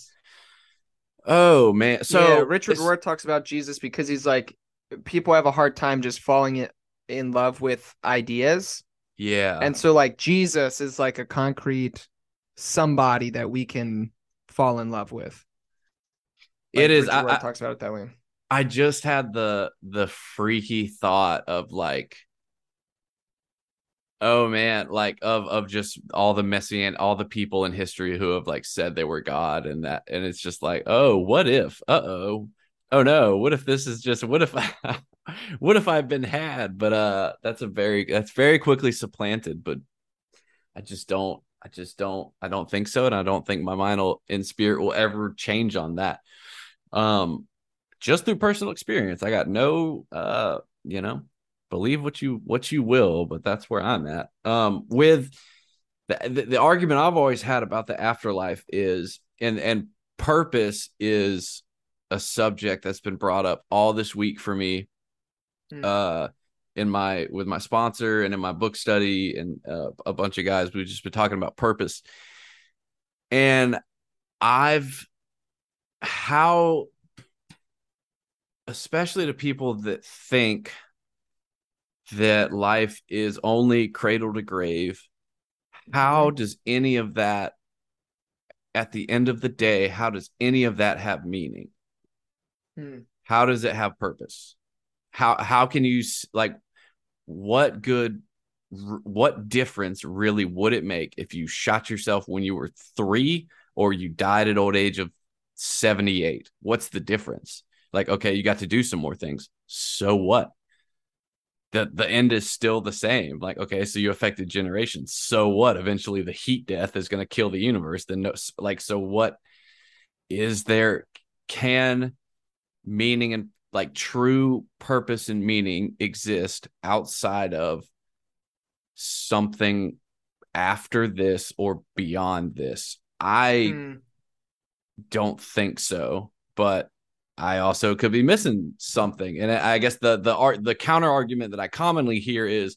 Oh man. So yeah, Richard Rohr talks about Jesus because he's like people have a hard time just falling in, in love with ideas. Yeah. And so like Jesus is like a concrete somebody that we can fall in love with. Like it is. I, I, talks about it that way. I just had the the freaky thought of like oh man like of of just all the messian all the people in history who have like said they were god and that and it's just like oh what if? Uh-oh. Oh no. What if this is just what if i (laughs) what if i've been had? But uh that's a very that's very quickly supplanted but i just don't i just don't i don't think so and i don't think my mind will in spirit will ever change on that um just through personal experience i got no uh you know believe what you what you will but that's where i'm at um with the, the, the argument i've always had about the afterlife is and and purpose is a subject that's been brought up all this week for me Hmm. uh in my with my sponsor and in my book study and uh, a bunch of guys we've just been talking about purpose and i've how especially to people that think that life is only cradle to grave how does any of that at the end of the day how does any of that have meaning? Hmm. how does it have purpose? How how can you like what good what difference really would it make if you shot yourself when you were 3 or you died at old age of 78 what's the difference? Like okay you got to do some more things. So what? The the end is still the same. Like okay so you affected generations. So what? Eventually the heat death is going to kill the universe. Then no like so what is there can meaning and like true purpose and meaning exist outside of something after this or beyond this? I Hmm. Don't think so, but I also could be missing something. And I guess the the art the counter argument that I commonly hear is,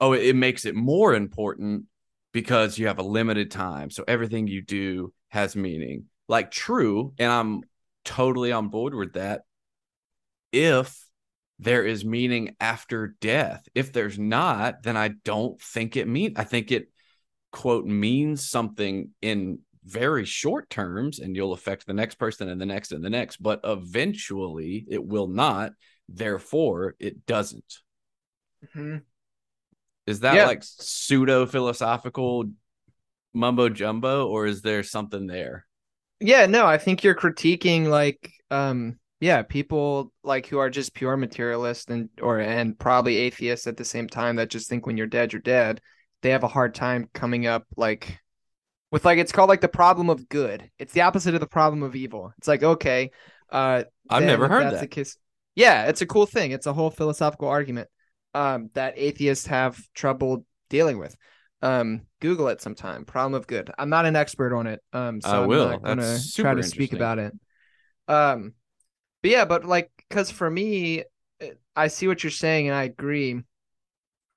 oh, it makes it more important because you have a limited time, so everything you do has meaning. Like true, and I'm totally on board with that. If there is meaning after death, if there's not, then I don't think it mean. I think it quote means something in very short terms and you'll affect the next person and the next and the next but eventually it will not therefore it doesn't Mhm. is that Yeah. like pseudo philosophical mumbo jumbo or is there something there Yeah, no, I think you're critiquing like um yeah, people like who are just pure materialists and or and probably atheists at the same time that just think when you're dead you're dead. They have a hard time coming up like with like it's called like the problem of good. It's the opposite of the problem of evil. It's like okay, uh i've never heard that's that the case. Yeah, it's a cool thing. It's a whole philosophical argument um that atheists have trouble dealing with. Um Google it sometime. Problem of good. I'm not an expert on it. Um so I I'm will. not gonna That's try to speak about it. Um but yeah, but like cuz for me I see what you're saying and I agree.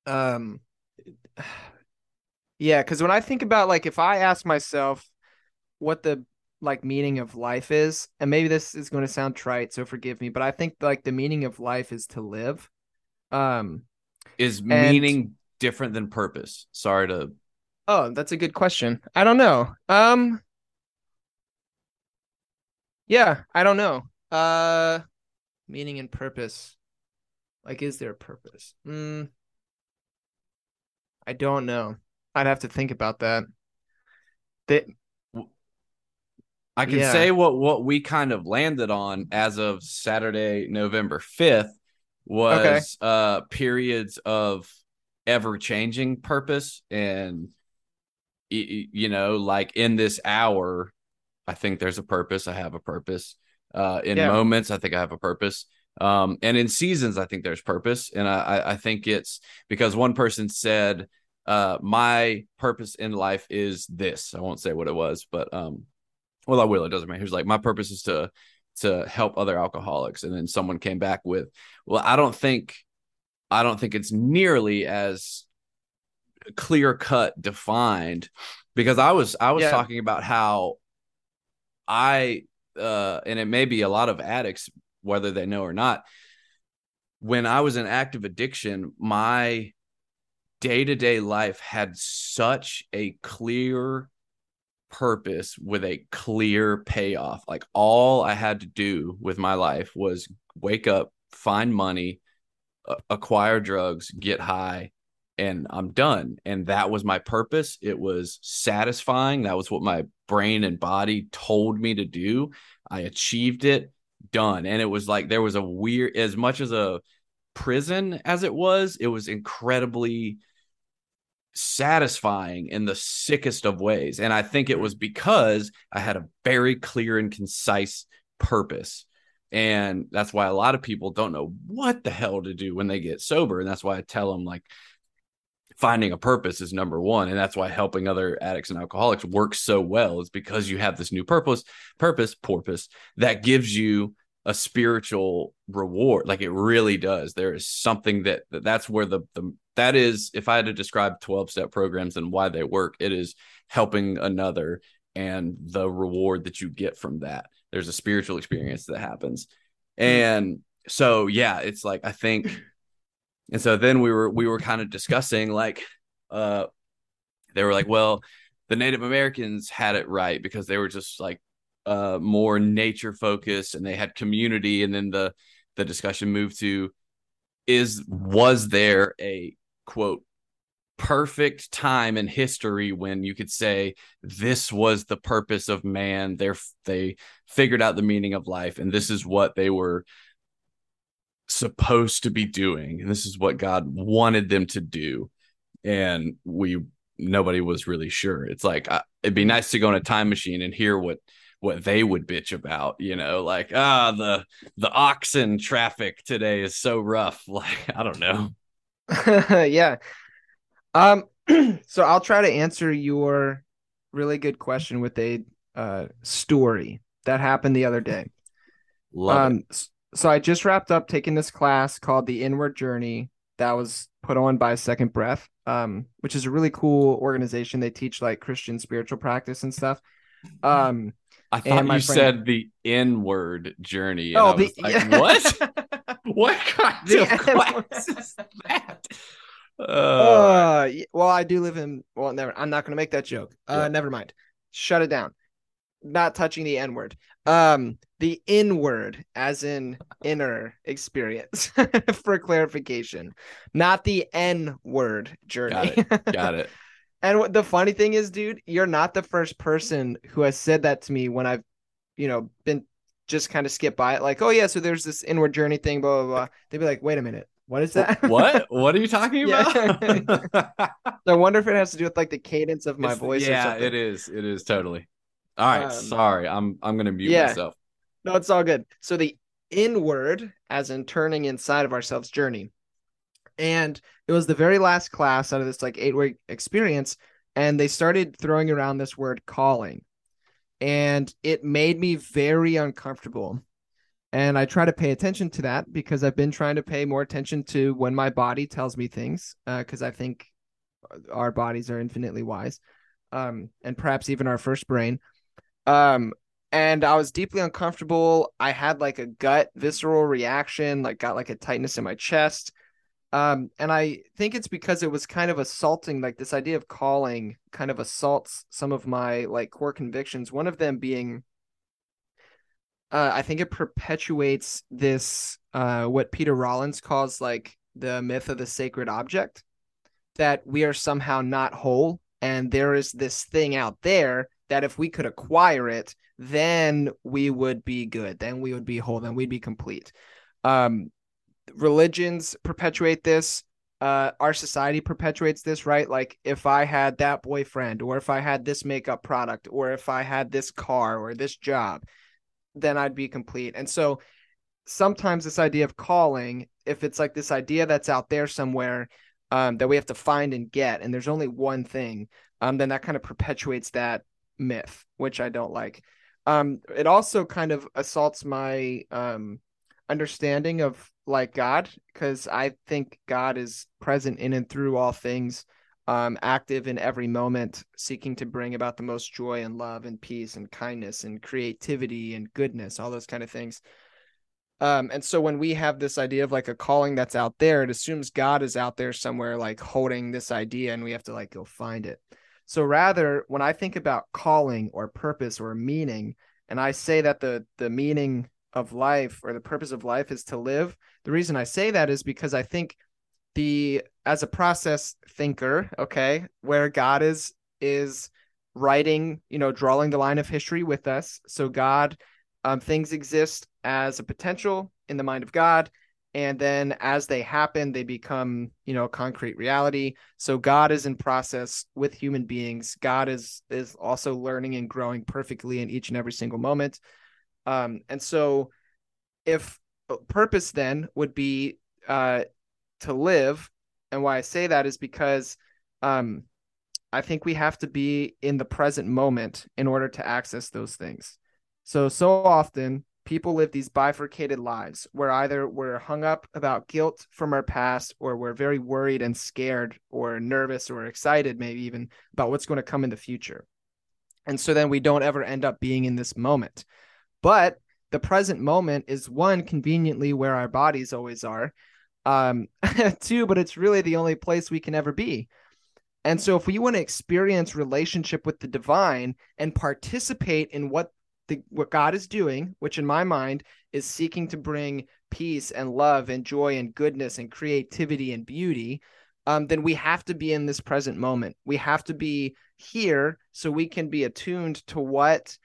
Um yeah, cuz when I think about like if I ask myself what the like meaning of life is, and maybe this is going to sound trite, so forgive me, but I think like the meaning of life is to live. Um is meaning different than purpose sorry to oh, that's a good question. I don't know. Um Yeah, I don't know. Uh meaning and purpose. Like is there a purpose? Mm, I don't know. I'd have to think about that. I can Yeah. say what what we kind of landed on as of Saturday, November 5th was uh periods of ever changing purpose and you know like in this hour I think there's a purpose, I have a purpose. Uh in Yeah. moments I think I have a purpose. Um and in seasons I think there's purpose and I- I think it's because one person said uh my purpose in life is this. I won't say what it was, but um well i will it doesn't matter he was like my purpose is to to help other alcoholics and then someone came back with well i don't think i don't think it's nearly as clear cut defined because i was i was Yeah. talking about how i uh and it may be a lot of addicts whether they know or not when i was in active addiction my day to day life had such a clear purpose with a clear payoff. Like all I had to do with my life was wake up, find money, acquire drugs, get high, and I'm done. And that was my purpose. It was satisfying. That was what my brain and body told me to do. I achieved it, done. And it was like there was a weird, as much as a prison as it was, it was incredibly satisfying in the sickest of ways. And I think it was because I had a very clear and concise purpose. And that's why a lot of people don't know what the hell to do when they get sober. And that's why I tell them, like, finding a purpose is number one. And that's why helping other addicts and alcoholics works so well, is because you have this new purpose, purpose, purpose that gives you a spiritual reward. Like it really does. There is something that that that's where the, the that is if i had to describe 12 step programs and why they work it is helping another and the reward that you get from that. There's a spiritual experience that happens. Hmm. and so yeah it's like i think and so then we were we were kind of discussing like uh they were like well the native americans had it right because they were just like uh, more nature focused and they had community and then the the discussion moved to is was there a quote perfect time in history when you could say this was the purpose of man. They they figured out the meaning of life and this is what they were supposed to be doing. And this is what god wanted them to do. And we nobody was really sure. It's like uh, it'd be nice to go in a time machine and hear what what they would bitch about you know like ah the the oxen traffic today is so rough. (laughs) Like i don't know. (laughs) Yeah. Um (clears throat) so i'll try to answer your really good question with a uh story that happened the other day. Love um it. so i just wrapped up taking this class called the inward journey that was put on by second breath um which is a really cool organization. They teach like christian spiritual practice and stuff. Um I thought you friend... said the inward journey. oh, the... Like, what? (laughs) what kind the of class is that? Uh, uh, well, I do live in. Well, never. I'm not going to make that joke. Uh, yeah. never mind. Shut it down. Not touching the N word. Um, the inward, as in inner experience, (laughs) for clarification, not the N word journey. Got it. Got it. (laughs) And what the funny thing is, dude, you're not the first person who has said that to me when I've, you know, been just kind of skip by it. Like, oh yeah, so there's this inward journey thing, blah blah blah. They'd be like, wait a minute, what is that? what? (laughs) What are you talking about? (laughs) (laughs) I wonder if it has to do with like the cadence of my it's, voice. Yeah, it is. It is totally. All right, um, sorry, I'm I'm gonna mute yeah. myself. No, it's all good. So the inward, as in turning inside of ourselves journey, and it was the very last class out of this like eight week experience. And they started throwing around this word calling. And it made me very uncomfortable. And I try to pay attention to that because I've been trying to pay more attention to when my body tells me things, because uh, I think our bodies are infinitely wise, um, and perhaps even our first brain. Um, and I was deeply uncomfortable. I had like a gut visceral reaction, like got like a tightness in my chest. Um, and I think it's because it was kind of assaulting, like this idea of calling kind of assaults some of my like core convictions. One of them being, uh, I think it perpetuates this, uh, what Peter Rollins calls like the myth of the sacred object, that we are somehow not whole. And there is this thing out there that if we could acquire it, then we would be good. Then we would be whole. Then we'd be complete. Um, religions perpetuate this uh, our society perpetuates this, right? Like if I had that boyfriend, or if I had this makeup product, or if I had this car or this job, then I'd be complete. And so sometimes this idea of calling, if it's like this idea that's out there somewhere um, that we have to find and get, and there's only one thing, um, then that kind of perpetuates that myth, which I don't like. Um, it also kind of assaults my um, understanding of like God because I think God is present in and through all things, um, active in every moment, seeking to bring about the most joy and love and peace and kindness and creativity and goodness, all those kind of things. Um, and so when we have this idea of like a calling that's out there, it assumes God is out there somewhere like holding this idea and we have to like go find it. So rather, when I think about calling or purpose or meaning, and I say that the the meaning of life or the purpose of life is to live, the reason I say that is because I think the as a process thinker, okay, where God is is writing, you know, drawing the line of history with us. So God um, things exist as a potential in the mind of God. And then as they happen, they become, you know, concrete reality. So God is in process with human beings. God is is also learning and growing perfectly in each and every single moment. Um, and so if uh, purpose then would be uh, to live, and why I say that is because um, I think we have to be in the present moment in order to access those things. So, so often people live these bifurcated lives where either we're hung up about guilt from our past or we're very worried and scared or nervous or excited, maybe even about what's going to come in the future. And so then we don't ever end up being in this moment. But the present moment is one, conveniently where our bodies always are. Um, (laughs) two, but it's really the only place we can ever be. And so if we want to experience relationship with the divine and participate in what the, what God is doing, which in my mind is seeking to bring peace and love and joy and goodness and creativity and beauty, um, then we have to be in this present moment. We have to be here so we can be attuned to what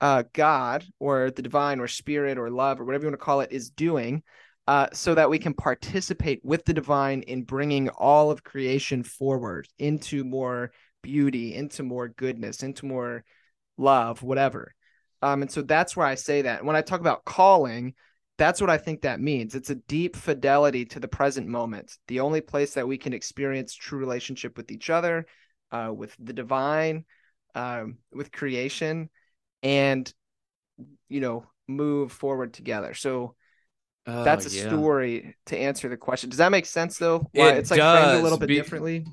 uh, God or the divine or spirit or love or whatever you want to call it is doing. Uh, so that we can participate with the divine in bringing all of creation forward into more beauty, into more goodness, into more love, whatever. Um, and so that's where I say that. When I talk about calling, that's what I think that means. It's a deep fidelity to the present moment, the only place that we can experience true relationship with each other, uh, with the divine, um, with creation, and you know, move forward together. So oh, that's a yeah. story to answer the question. Does that make sense though? Why it it's like does, framed a little bit be- differently.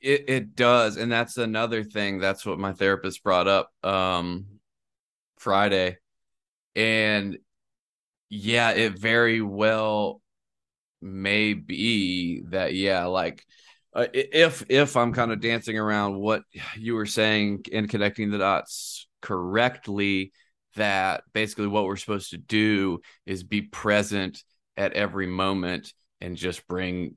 It it does, and that's another thing. That's what my therapist brought up. Um, Friday. And yeah, it very well may be that, yeah, like uh, if if I'm kind of dancing around what you were saying and connecting the dots correctly, that basically what we're supposed to do is be present at every moment and just bring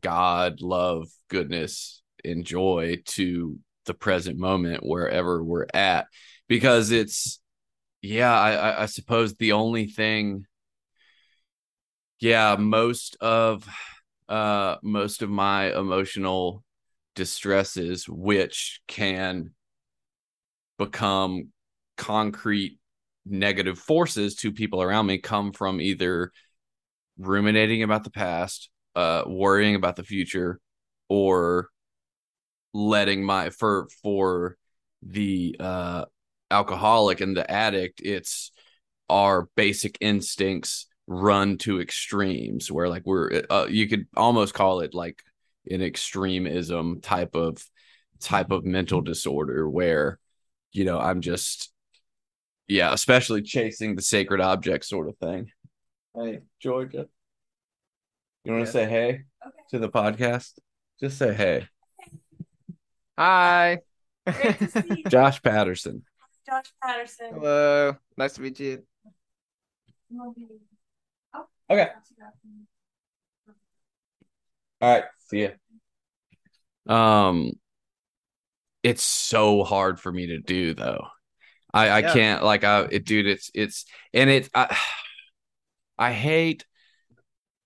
God, love, goodness, and joy to the present moment wherever we're at. Because it's yeah I, I suppose the only thing yeah most of uh most of my emotional distresses which can become concrete negative forces to people around me come from either ruminating about the past uh worrying about the future or letting my for for the uh alcoholic and the addict, it's our basic instincts run to extremes where like we're uh, you could almost call it like an extremism type of type of mental disorder where you know i'm just yeah especially chasing the sacred object sort of thing hey georgia you want to say hey okay. to the podcast just say hey hi (laughs) josh patterson Josh Patterson. Hello. Nice to meet you. Oh, okay. All right. See ya. Um, it's so hard for me to do though. I I yeah. can't like I it, dude. It's it's and it I (sighs) I hate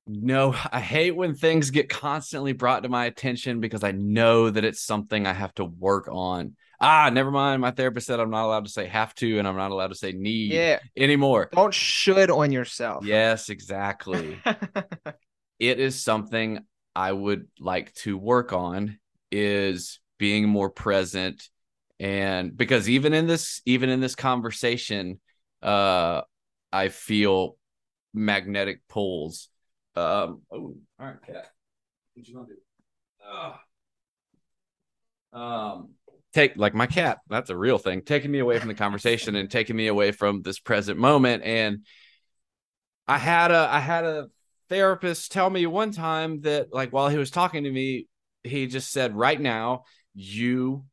no, (sighs) I hate when things get constantly brought to my attention because I know that it's something I have to work on ah, never mind. My therapist said I'm not allowed to say have to, and I'm not allowed to say need yeah. anymore. Don't should on yourself. Yes, exactly. (laughs) it is something I would like to work on is being more present and because even in this even in this conversation uh I feel magnetic pulls. Um oh, all right cat what you to do? Um take like my cat that's a real thing taking me away from the conversation and taking me away from this present moment. And I had a I had a therapist tell me one time that like while he was talking to me, he just said, "Right now, you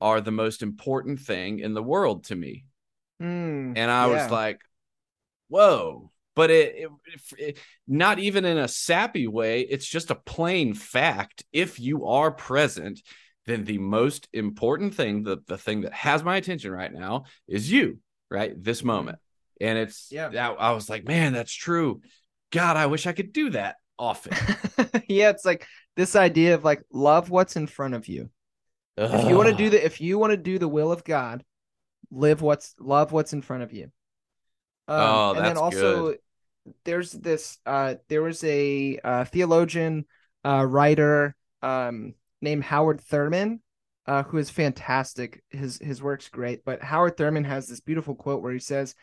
are the most important thing in the world to me." Mm, And I yeah. was like, "Whoa." But it, it, it not even in a sappy way, it's just a plain fact. If you are present, then the most important thing, the, the thing that has my attention right now is you, right? This moment. And it's Yeah. that I was like, man, that's true. God, I wish I could do that often. (laughs) yeah, it's like this idea of like love what's in front of you. If you want to do the if you want to do the will of God, live what's love what's in front of you. Um, Oh, and then that's also there's this uh there was a uh, theologian uh writer um named Howard Thurman uh who is fantastic. His his work's great, but Howard Thurman has this beautiful quote where he says,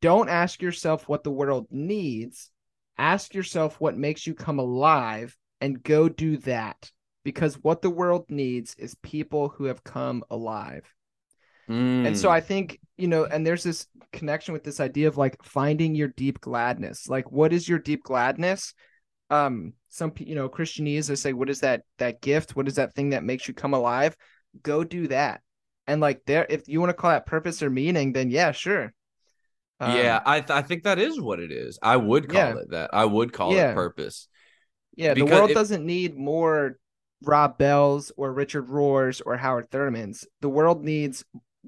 "Don't ask yourself what the world needs, ask yourself what makes you come alive and go do that." Because what the world needs is people who have come alive. And so Mm. I think, you know, and there's this connection with this idea of like finding your deep gladness. Like what is your deep gladness? Um some you know, Christianese they say what is that that gift? What is that thing that makes you come alive? Go do that. And like there if you want to call that purpose or meaning then yeah, sure. Um, yeah, I th- I think that is what it is. I would call Yeah. it that. I would call Yeah. it purpose. Yeah, the world it- doesn't need more Rob Bells or Richard Rohrs or Howard Thurmans. The world needs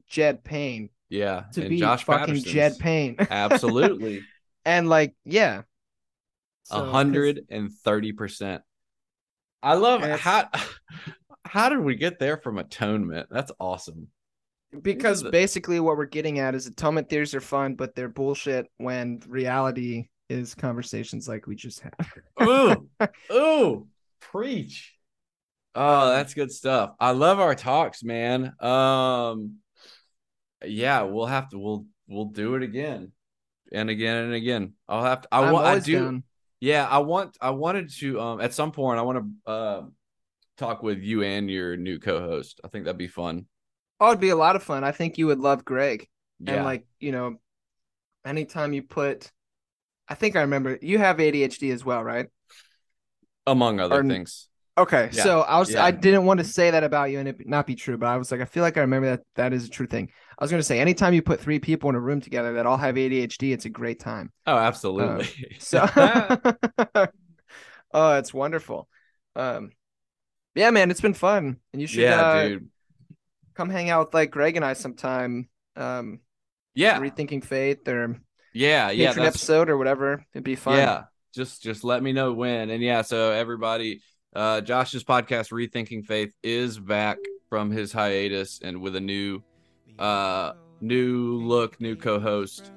Jed Payne Yeah, to and be Josh fucking. Jed Payne. (laughs) Absolutely, and like, yeah. So, a 'cause- hundred and thirty percent. I love how. How did we get there from atonement? That's awesome. because basically what we're getting at is atonement theories are fun, but they're bullshit when reality is conversations like we just had. Ooh, (laughs) ooh, preach. Oh, that's good stuff. I love our talks, man. Um, yeah, we'll have to. We'll we'll do it again, and again and again. I'll have to. I want. I do. down. Yeah, I want. I wanted to. Um, at some point, I want to. Uh, talk with you and your new co-host. I think that'd be fun. Oh, it'd be a lot of fun. I think you would love Greg. Yeah. And like, you know, anytime you put I think I remember you have ADHD as well, right? among other or- things. Okay, Yeah, so I was yeah. I didn't want to say that about you and it not be true, but I was like I feel like I remember that that is a true thing. I was going to say anytime you put three people in a room together that all have ADHD, it's a great time. Oh, absolutely. (laughs) So (laughs) Oh, it's wonderful. Um Yeah, man, it's been fun. And you should yeah, uh, dude. come hang out with like Greg and I sometime. Um Yeah, rethinking faith or yeah, yeah. episode or whatever. It'd be fun. Yeah, just just let me know when. And yeah, so everybody, uh Josh's podcast Rethinking Faith is back from his hiatus and with a new uh new look, new co-host,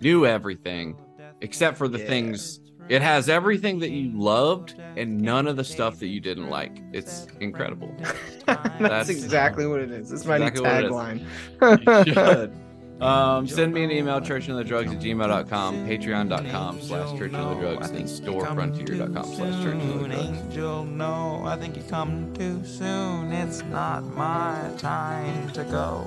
new everything except for the Yeah. things it has everything that you loved and none of the stuff that you didn't like. It's incredible. (laughs) That's, That's- exactly what it is. It's my exactly what it new tagline. (laughs) Um, send me an email, churchandotherdrugs at gmail.com, patreon.com slash church and other drugs, and storefrontier.com slash church and other drugs. Angel, no, I think you come too soon. It's not my time to go.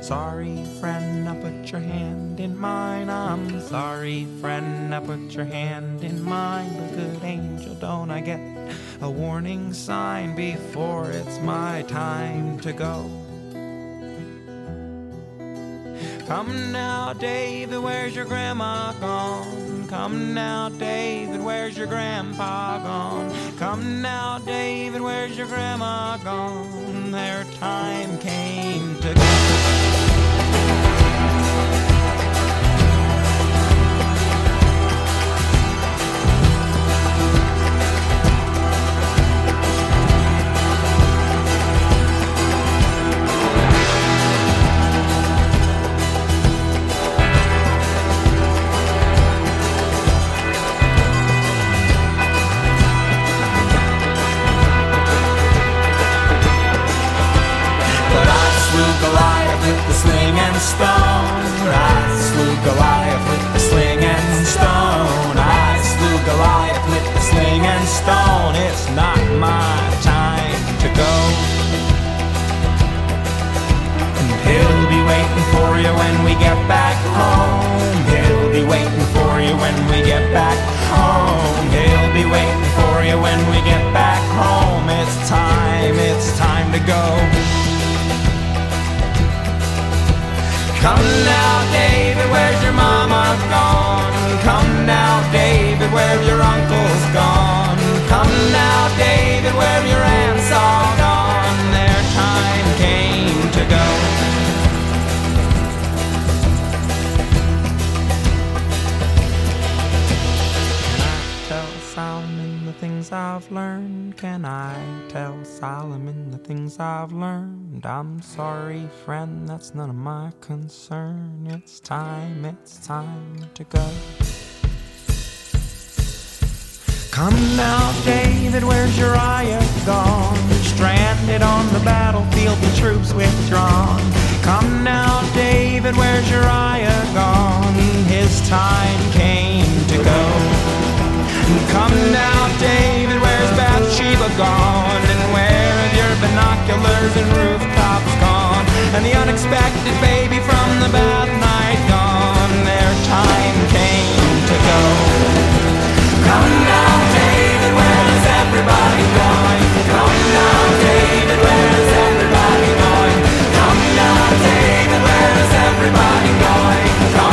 Sorry, friend, I put your hand in mine. I'm sorry, friend, I put your hand in mine. But good angel, don't I get a warning sign before it's my time to go? Come now, David, where's your grandma gone? Come now, David, where's your grandpa gone? Come now, David, where's your grandma gone? Their time came to go. Sling and stone. I slew Goliath with the sling and stone. I slew Goliath with the sling and stone. It's not my time to go. And he'll be waiting for you when we get back home. Things I've learned? I'm sorry, friend, that's none of my concern. It's time, it's time to go. Come now, David, where's Uriah gone? Stranded on the battlefield, the troops withdrawn. Come now, David, where's Uriah gone? His time came to go. Come now, David, where's Bathsheba gone? binoculars and rooftops gone, and the unexpected baby from the bad night gone. Their time came to go. Come now, David, where's everybody going? Come now, David, where's everybody going? Come now, David, where's everybody going?